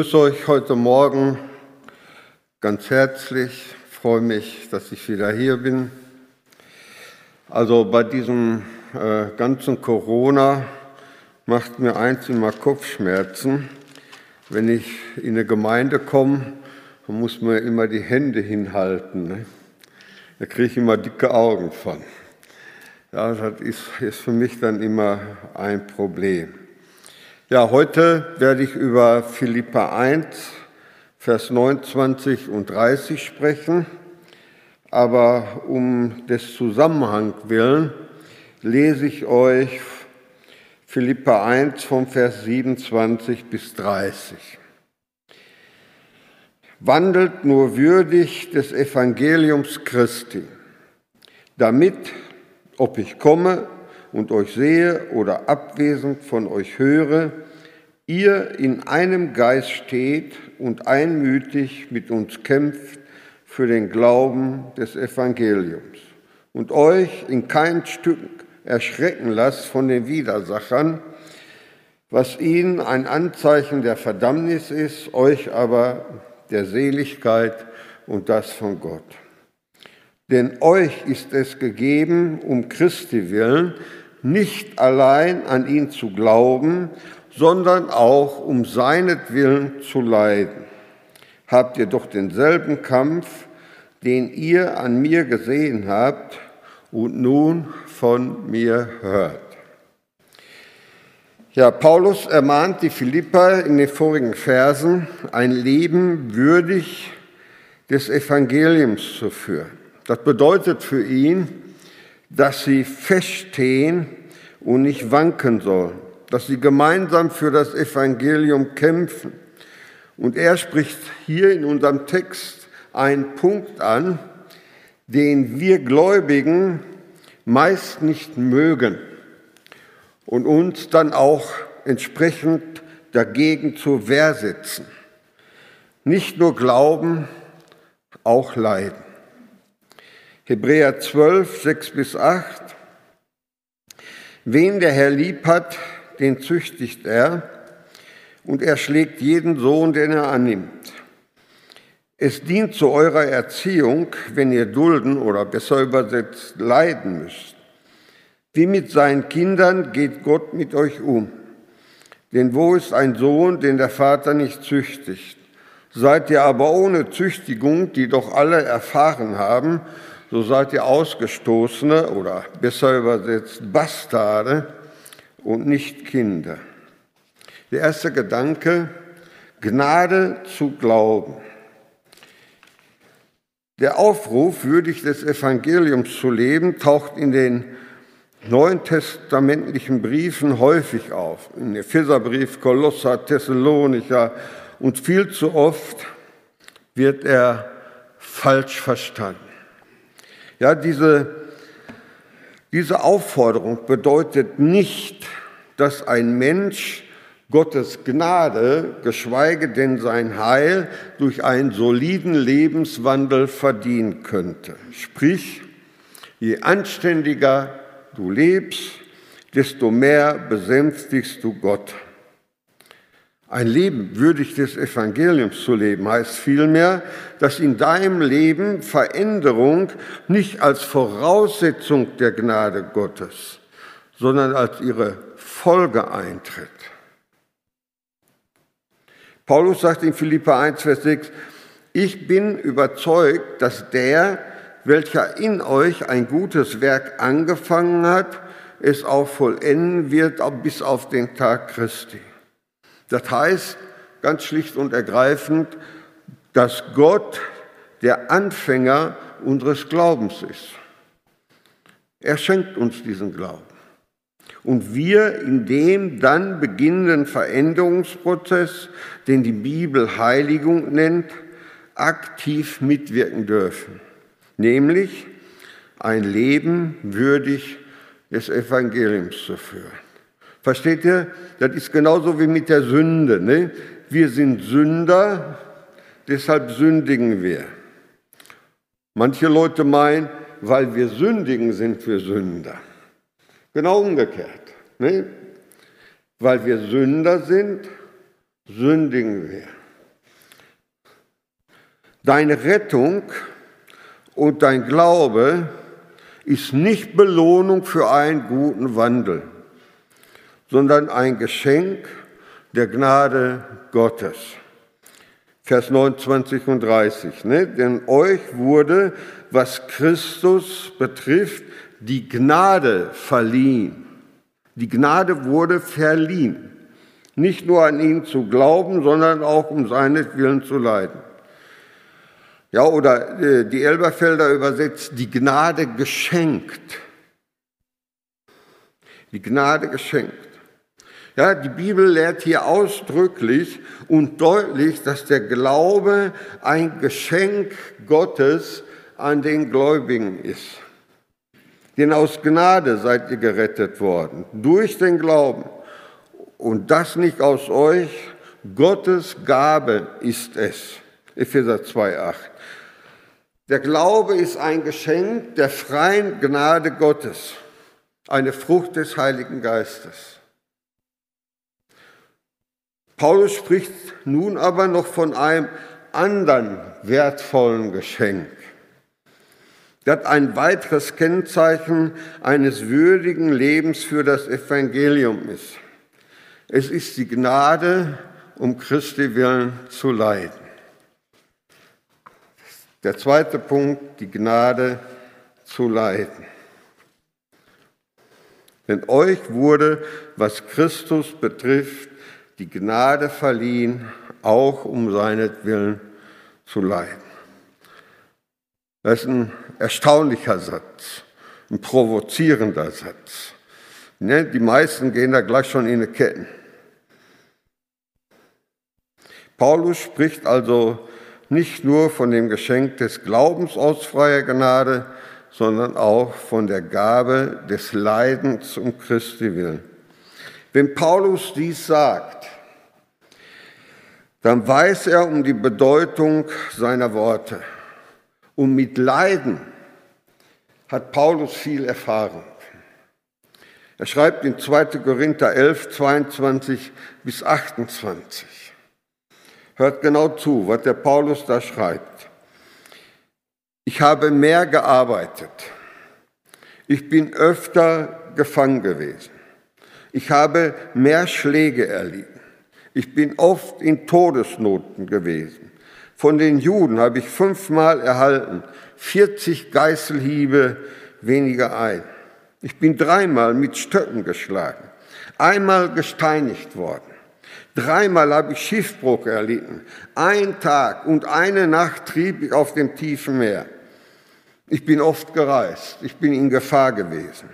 Ich grüße euch heute Morgen ganz herzlich. Ich freue mich, dass ich wieder hier bin. Also bei diesem äh, ganzen Corona macht mir eins immer Kopfschmerzen. Wenn ich in eine Gemeinde komme, muss man immer die Hände hinhalten. Ne? Da kriege ich immer dicke Augen von. Ja, das ist, ist für mich dann immer ein Problem. Ja, heute werde ich über Philippa 1, Vers 29 und 30 sprechen, aber um des Zusammenhangs willen lese ich euch Philippa 1 vom Vers 27 bis 30. Wandelt nur würdig des Evangeliums Christi, damit, ob ich komme und euch sehe oder abwesend von euch höre, ihr in einem Geist steht und einmütig mit uns kämpft für den Glauben des Evangeliums und euch in kein Stück erschrecken lasst von den Widersachern, was ihnen ein Anzeichen der Verdammnis ist, euch aber der Seligkeit und das von Gott. Denn euch ist es gegeben, um Christi willen, nicht allein an ihn zu glauben, sondern auch um seinetwillen zu leiden. Habt ihr doch denselben Kampf, den ihr an mir gesehen habt und nun von mir hört. Ja, Paulus ermahnt die Philipper in den vorigen Versen, ein Leben würdig des Evangeliums zu führen. Das bedeutet für ihn, dass sie feststehen und nicht wanken sollen, dass sie gemeinsam für das Evangelium kämpfen. Und er spricht hier in unserem Text einen Punkt an, den wir Gläubigen meist nicht mögen und uns dann auch entsprechend dagegen zur Wehr setzen. Nicht nur glauben, auch leiden. Hebräer 12, 6 bis 8. Wen der Herr lieb hat, den züchtigt er, und er schlägt jeden Sohn, den er annimmt. Es dient zu eurer Erziehung, wenn ihr dulden oder besser übersetzt leiden müsst. Wie mit seinen Kindern geht Gott mit euch um. Denn wo ist ein Sohn, den der Vater nicht züchtigt? Seid ihr aber ohne Züchtigung, die doch alle erfahren haben, so seid ihr Ausgestoßene oder besser übersetzt Bastarde und nicht Kinder. Der erste Gedanke, Gnade zu glauben. Der Aufruf, würdig des Evangeliums zu leben, taucht in den neuen testamentlichen Briefen häufig auf. In Epheserbrief, Kolosser, Thessalonicher und viel zu oft wird er falsch verstanden. Ja, diese, diese Aufforderung bedeutet nicht, dass ein Mensch Gottes Gnade, geschweige denn sein Heil, durch einen soliden Lebenswandel verdienen könnte. Sprich, je anständiger du lebst, desto mehr besänftigst du Gott. Ein Leben würdig des Evangeliums zu leben heißt vielmehr, dass in deinem Leben Veränderung nicht als Voraussetzung der Gnade Gottes, sondern als ihre Folge eintritt. Paulus sagt in Philippa 1, Vers 6, ich bin überzeugt, dass der, welcher in euch ein gutes Werk angefangen hat, es auch vollenden wird bis auf den Tag Christi. Das heißt ganz schlicht und ergreifend, dass Gott der Anfänger unseres Glaubens ist. Er schenkt uns diesen Glauben. Und wir in dem dann beginnenden Veränderungsprozess, den die Bibel Heiligung nennt, aktiv mitwirken dürfen. Nämlich ein Leben würdig des Evangeliums zu führen. Versteht ihr? Das ist genauso wie mit der Sünde. Ne? Wir sind Sünder, deshalb sündigen wir. Manche Leute meinen, weil wir sündigen, sind wir Sünder. Genau umgekehrt. Ne? Weil wir Sünder sind, sündigen wir. Deine Rettung und dein Glaube ist nicht Belohnung für einen guten Wandel, sondern ein Geschenk der Gnade Gottes. Vers 29 und 30. Ne? Denn euch wurde, was Christus betrifft, die Gnade verliehen. Die Gnade wurde verliehen. Nicht nur an ihn zu glauben, sondern auch um seinetwillen zu leiden. Ja, oder äh, die Elberfelder übersetzt, die Gnade geschenkt. Die Gnade geschenkt. Ja, die Bibel lehrt hier ausdrücklich und deutlich, dass der Glaube ein Geschenk Gottes an den Gläubigen ist. Denn aus Gnade seid ihr gerettet worden, durch den Glauben. Und das nicht aus euch, Gottes Gabe ist es. Epheser 2,8. Der Glaube ist ein Geschenk der freien Gnade Gottes, eine Frucht des Heiligen Geistes. Paulus spricht nun aber noch von einem anderen wertvollen Geschenk, das ein weiteres Kennzeichen eines würdigen Lebens für das Evangelium ist. Es ist die Gnade, um Christi willen zu leiden. Der zweite Punkt, die Gnade zu leiden. Denn euch wurde, was Christus betrifft, die Gnade verliehen, auch um seinetwillen zu leiden. Das ist ein erstaunlicher Satz, ein provozierender Satz. Ne, die meisten gehen da gleich schon in die Ketten. Paulus spricht also nicht nur von dem Geschenk des Glaubens aus freier Gnade, sondern auch von der Gabe des Leidens um Christi willen. Wenn Paulus dies sagt, dann weiß er um die Bedeutung seiner Worte. Und mit Leiden hat Paulus viel Erfahrung. Er schreibt in 2. Korinther 11, 22 bis 28. Hört genau zu, was der Paulus da schreibt. Ich habe mehr gearbeitet. Ich bin öfter gefangen gewesen. Ich habe mehr Schläge erlitten. Ich bin oft in Todesnoten gewesen. Von den Juden habe ich fünfmal erhalten, 40 Geißelhiebe weniger ein. Ich bin dreimal mit Stöcken geschlagen, einmal gesteinigt worden. Dreimal habe ich Schiffbruch erlitten. Ein Tag und eine Nacht trieb ich auf dem tiefen Meer. Ich bin oft gereist. Ich bin in Gefahr gewesen.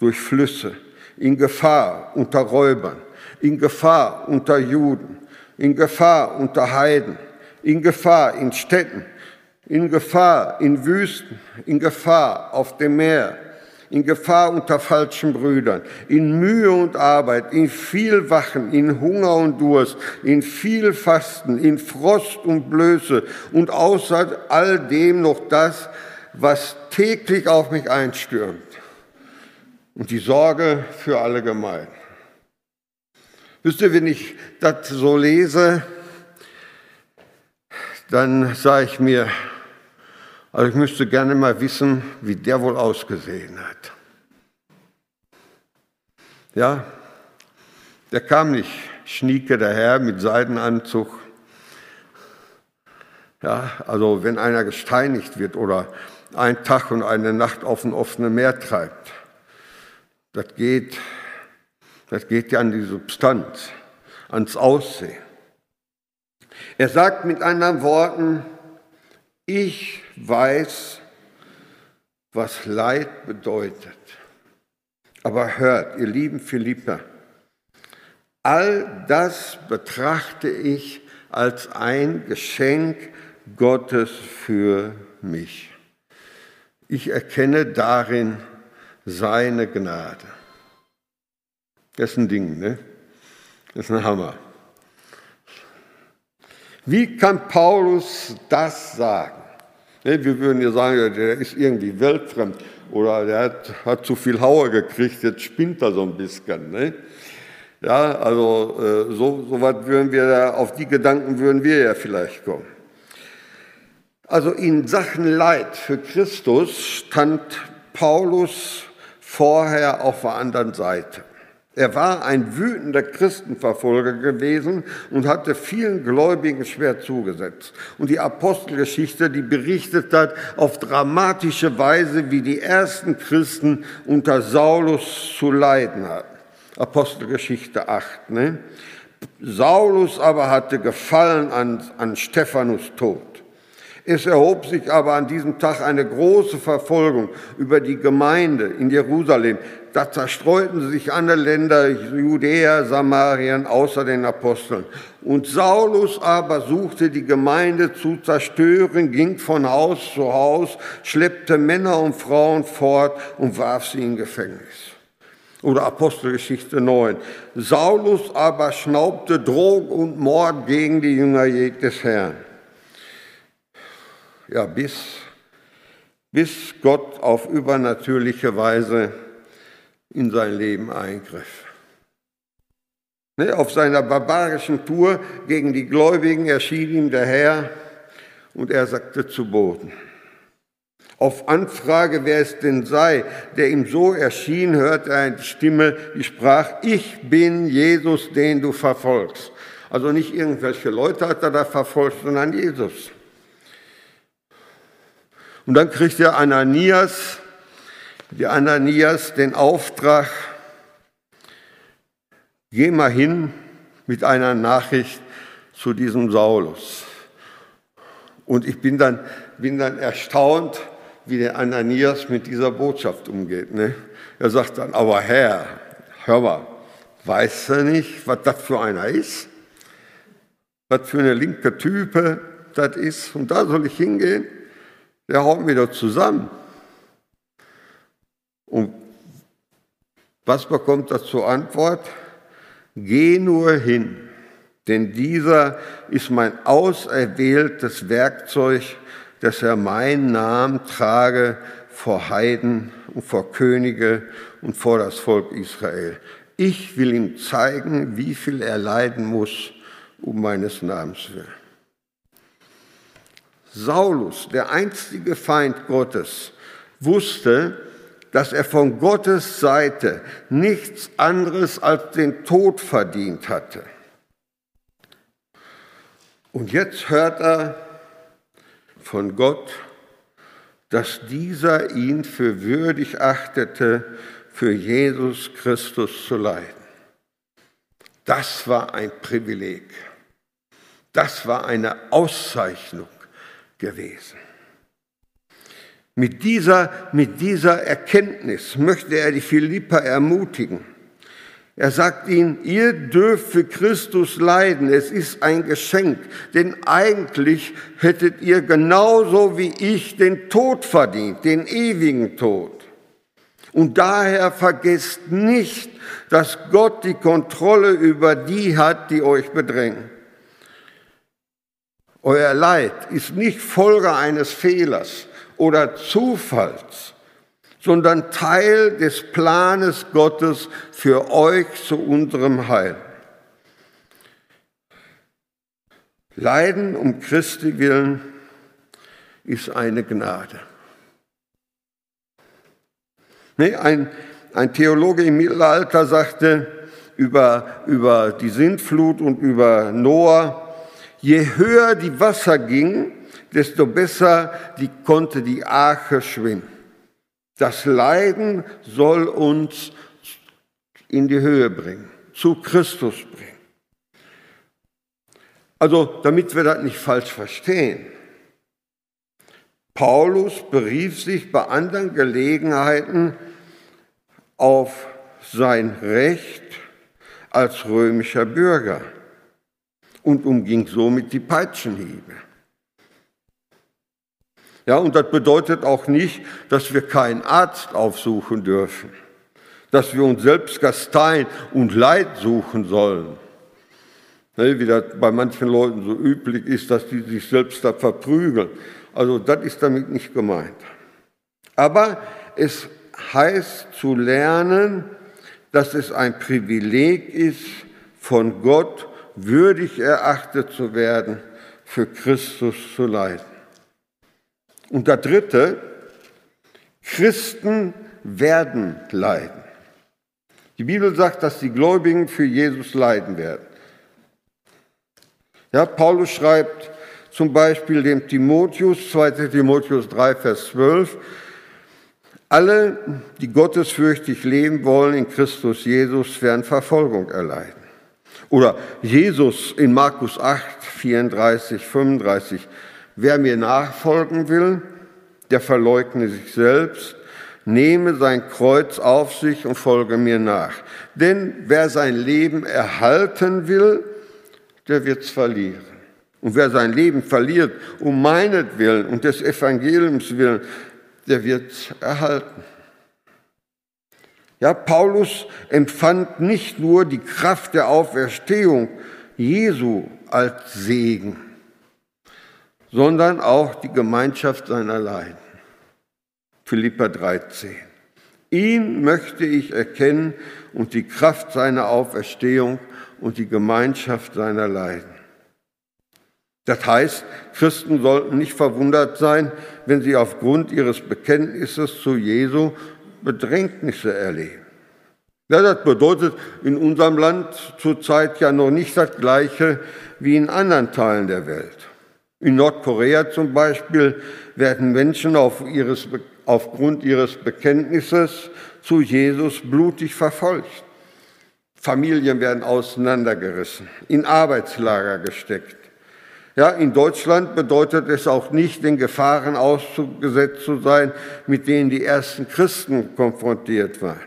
Durch Flüsse. In Gefahr unter Räubern. In Gefahr unter Juden. In Gefahr unter Heiden. In Gefahr in Städten. In Gefahr in Wüsten. In Gefahr auf dem Meer in Gefahr unter falschen Brüdern, in Mühe und Arbeit, in viel Wachen, in Hunger und Durst, in viel Fasten, in Frost und Blöße und außer all dem noch das, was täglich auf mich einstürmt. Und die Sorge für alle gemein. Wisst ihr, wenn ich das so lese, dann sage ich mir, also ich müsste gerne mal wissen, wie der wohl ausgesehen hat. Ja, der kam nicht schnieke daher mit Seidenanzug. Ja, also wenn einer gesteinigt wird oder ein Tag und eine Nacht auf ein offenes Meer treibt, das geht, das geht ja an die Substanz, ans Aussehen. Er sagt mit anderen Worten, ich weiß, was Leid bedeutet. Aber hört, ihr lieben Philipper, all das betrachte ich als ein Geschenk Gottes für mich. Ich erkenne darin seine Gnade. Das ist ein Ding, ne? Das ist ein Hammer. Wie kann Paulus das sagen? Ne, wir würden ja sagen, der ist irgendwie weltfremd oder der hat, hat zu viel Hauer gekriegt, jetzt spinnt er so ein bisschen. Ne? Ja, also äh, so, so weit würden wir, auf die Gedanken würden wir ja vielleicht kommen. Also in Sachen Leid für Christus stand Paulus vorher auf der anderen Seite. Er war ein wütender Christenverfolger gewesen und hatte vielen Gläubigen schwer zugesetzt. Und die Apostelgeschichte, die berichtet hat auf dramatische Weise, wie die ersten Christen unter Saulus zu leiden hatten. Apostelgeschichte 8. Ne? Saulus aber hatte Gefallen an, an Stephanus Tod. Es erhob sich aber an diesem Tag eine große Verfolgung über die Gemeinde in Jerusalem. Da zerstreuten sich andere Länder, Judäa, Samarien, außer den Aposteln. Und Saulus aber suchte die Gemeinde zu zerstören, ging von Haus zu Haus, schleppte Männer und Frauen fort und warf sie in Gefängnis. Oder Apostelgeschichte 9. Saulus aber schnaubte Drogen und Mord gegen die Jünger des Herrn ja, bis, bis Gott auf übernatürliche Weise in sein Leben eingriff. Ne, auf seiner barbarischen Tour gegen die Gläubigen erschien ihm der Herr und er sagte zu Boden. Auf Anfrage, wer es denn sei, der ihm so erschien, hörte er eine Stimme, die sprach, ich bin Jesus, den du verfolgst. Also nicht irgendwelche Leute hat er da verfolgt, sondern Jesus. Und dann kriegt der Ananias, der Ananias den Auftrag, geh mal hin mit einer Nachricht zu diesem Saulus. Und ich bin dann, bin dann erstaunt, wie der Ananias mit dieser Botschaft umgeht. Ne? Er sagt dann, aber Herr, hör mal, weißt du nicht, was das für einer ist? Was für eine linke Type das ist? Und da soll ich hingehen? Der haut wieder zusammen. Und was bekommt er zur Antwort? Geh nur hin, denn dieser ist mein auserwähltes Werkzeug, dass er meinen Namen trage vor Heiden und vor Könige und vor das Volk Israel. Ich will ihm zeigen, wie viel er leiden muss um meines Namens willen. Saulus, der einstige Feind Gottes, wusste, dass er von Gottes Seite nichts anderes als den Tod verdient hatte. Und jetzt hört er von Gott, dass dieser ihn für würdig achtete, für Jesus Christus zu leiden. Das war ein Privileg. Das war eine Auszeichnung gewesen. Mit dieser, mit dieser Erkenntnis möchte er die Philippa ermutigen. Er sagt ihnen, ihr dürft für Christus leiden, es ist ein Geschenk, denn eigentlich hättet ihr genauso wie ich den Tod verdient, den ewigen Tod. Und daher vergesst nicht, dass Gott die Kontrolle über die hat, die euch bedrängen. Euer Leid ist nicht Folge eines Fehlers oder Zufalls, sondern Teil des Planes Gottes für euch zu unserem Heil. Leiden um Christi willen ist eine Gnade. Nee, ein, ein Theologe im Mittelalter sagte über, über die Sintflut und über Noah, Je höher die Wasser gingen, desto besser die, konnte die Arche schwimmen. Das Leiden soll uns in die Höhe bringen, zu Christus bringen. Also, damit wir das nicht falsch verstehen. Paulus berief sich bei anderen Gelegenheiten auf sein Recht als römischer Bürger und umging somit die Peitschenhiebe. Ja, und das bedeutet auch nicht, dass wir keinen Arzt aufsuchen dürfen, dass wir uns selbst Gastein und Leid suchen sollen. Ne, wie das bei manchen Leuten so üblich ist, dass die sich selbst da verprügeln. Also das ist damit nicht gemeint. Aber es heißt zu lernen, dass es ein Privileg ist, von Gott würdig erachtet zu werden, für Christus zu leiden. Und der dritte, Christen werden leiden. Die Bibel sagt, dass die Gläubigen für Jesus leiden werden. Ja, Paulus schreibt zum Beispiel dem Timotheus, 2 Timotheus 3, Vers 12, alle, die gottesfürchtig leben wollen in Christus Jesus, werden Verfolgung erleiden. Oder Jesus in Markus 8, 34, 35, wer mir nachfolgen will, der verleugne sich selbst, nehme sein Kreuz auf sich und folge mir nach. Denn wer sein Leben erhalten will, der wird es verlieren. Und wer sein Leben verliert, um meinetwillen und des Evangeliums willen, der wird es erhalten. Ja, Paulus empfand nicht nur die Kraft der Auferstehung Jesu als Segen, sondern auch die Gemeinschaft seiner Leiden. Philippa 13. Ihn möchte ich erkennen und die Kraft seiner Auferstehung und die Gemeinschaft seiner Leiden. Das heißt, Christen sollten nicht verwundert sein, wenn sie aufgrund ihres Bekenntnisses zu Jesu Bedrängnisse erleben. Ja, das bedeutet in unserem Land zurzeit ja noch nicht das Gleiche wie in anderen Teilen der Welt. In Nordkorea zum Beispiel werden Menschen auf ihres, aufgrund ihres Bekenntnisses zu Jesus blutig verfolgt. Familien werden auseinandergerissen, in Arbeitslager gesteckt. Ja, in Deutschland bedeutet es auch nicht, den Gefahren ausgesetzt zu sein, mit denen die ersten Christen konfrontiert waren.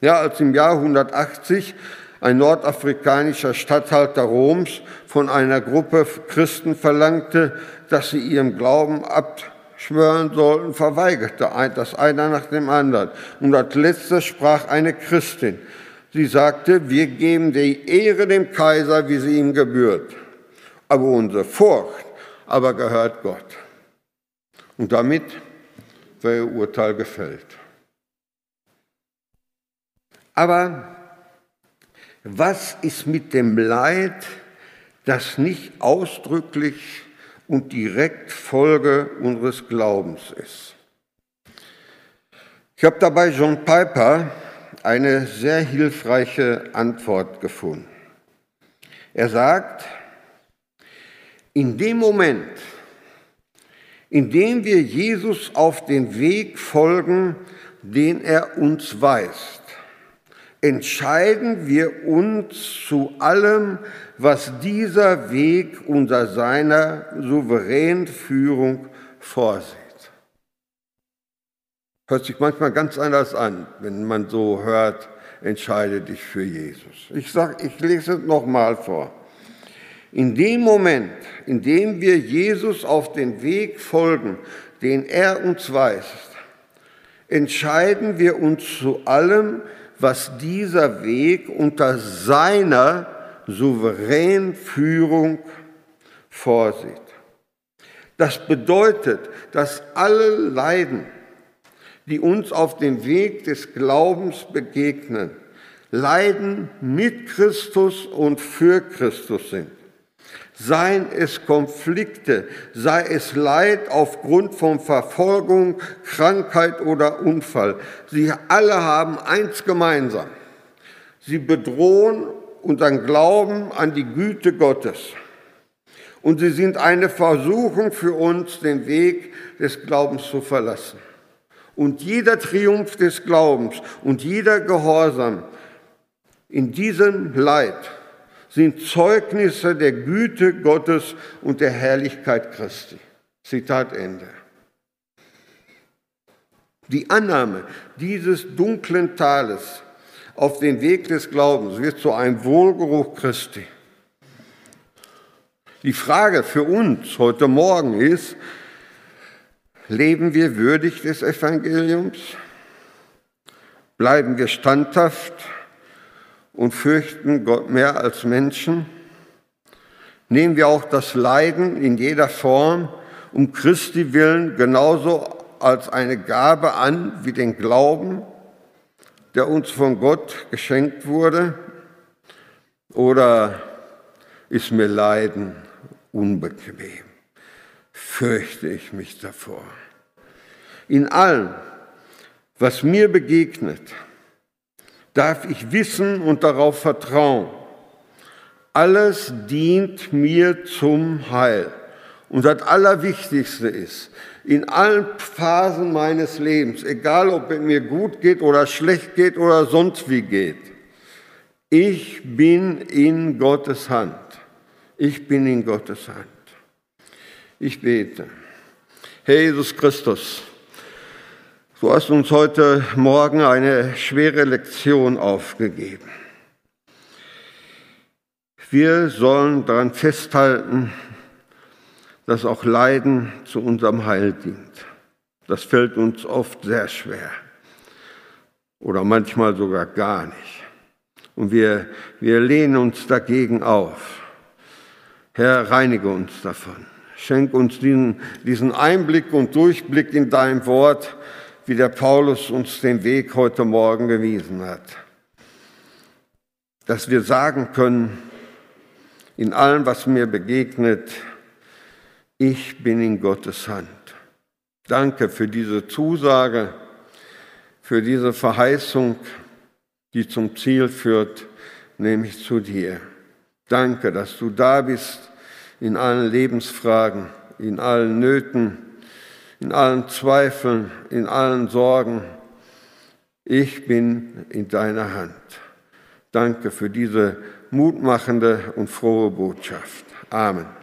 Ja, als im Jahr 180 ein nordafrikanischer Statthalter Roms von einer Gruppe Christen verlangte, dass sie ihrem Glauben abschwören sollten, verweigerte das einer nach dem anderen. Und als letzter sprach eine Christin. Sie sagte, wir geben die Ehre dem Kaiser, wie sie ihm gebührt aber unsere Furcht aber gehört Gott. Und damit war ihr Urteil gefällt. Aber was ist mit dem Leid, das nicht ausdrücklich und direkt Folge unseres Glaubens ist? Ich habe dabei John Piper eine sehr hilfreiche Antwort gefunden. Er sagt, in dem Moment, in dem wir Jesus auf den Weg folgen, den er uns weist, entscheiden wir uns zu allem, was dieser Weg unter seiner souveränen Führung vorsieht. Hört sich manchmal ganz anders an, wenn man so hört, entscheide dich für Jesus. Ich, sag, ich lese es nochmal vor. In dem Moment, in dem wir Jesus auf den Weg folgen, den er uns weist, entscheiden wir uns zu allem, was dieser Weg unter seiner souveränen Führung vorsieht. Das bedeutet, dass alle Leiden, die uns auf dem Weg des Glaubens begegnen, Leiden mit Christus und für Christus sind. Seien es Konflikte, sei es Leid aufgrund von Verfolgung, Krankheit oder Unfall. Sie alle haben eins gemeinsam. Sie bedrohen unseren Glauben an die Güte Gottes. Und sie sind eine Versuchung für uns, den Weg des Glaubens zu verlassen. Und jeder Triumph des Glaubens und jeder Gehorsam in diesem Leid sind Zeugnisse der Güte Gottes und der Herrlichkeit Christi. Zitat Ende. Die Annahme dieses dunklen Tales auf den Weg des Glaubens wird zu einem Wohlgeruch Christi. Die Frage für uns heute Morgen ist, leben wir würdig des Evangeliums? Bleiben wir standhaft und fürchten Gott mehr als Menschen? Nehmen wir auch das Leiden in jeder Form um Christi willen genauso als eine Gabe an wie den Glauben, der uns von Gott geschenkt wurde? Oder ist mir Leiden unbequem? Fürchte ich mich davor? In allem, was mir begegnet, darf ich wissen und darauf vertrauen. Alles dient mir zum Heil. Und das Allerwichtigste ist, in allen Phasen meines Lebens, egal ob es mir gut geht oder schlecht geht oder sonst wie geht, ich bin in Gottes Hand. Ich bin in Gottes Hand. Ich bete. Herr Jesus Christus, du hast uns heute Morgen eine schwere Lektion aufgegeben. Wir sollen daran festhalten, dass auch Leiden zu unserem Heil dient. Das fällt uns oft sehr schwer oder manchmal sogar gar nicht. Und wir, wir lehnen uns dagegen auf. Herr, reinige uns davon. Schenk uns diesen, diesen Einblick und Durchblick in dein Wort, wie der Paulus uns den Weg heute Morgen gewiesen hat. Dass wir sagen können, in allem, was mir begegnet, ich bin in Gottes Hand. Danke für diese Zusage, für diese Verheißung, die zum Ziel führt, nämlich zu dir. Danke, dass du da bist in allen Lebensfragen, in allen Nöten, in allen Zweifeln, in allen Sorgen. Ich bin in deiner Hand. Danke für diese mutmachende und frohe Botschaft. Amen.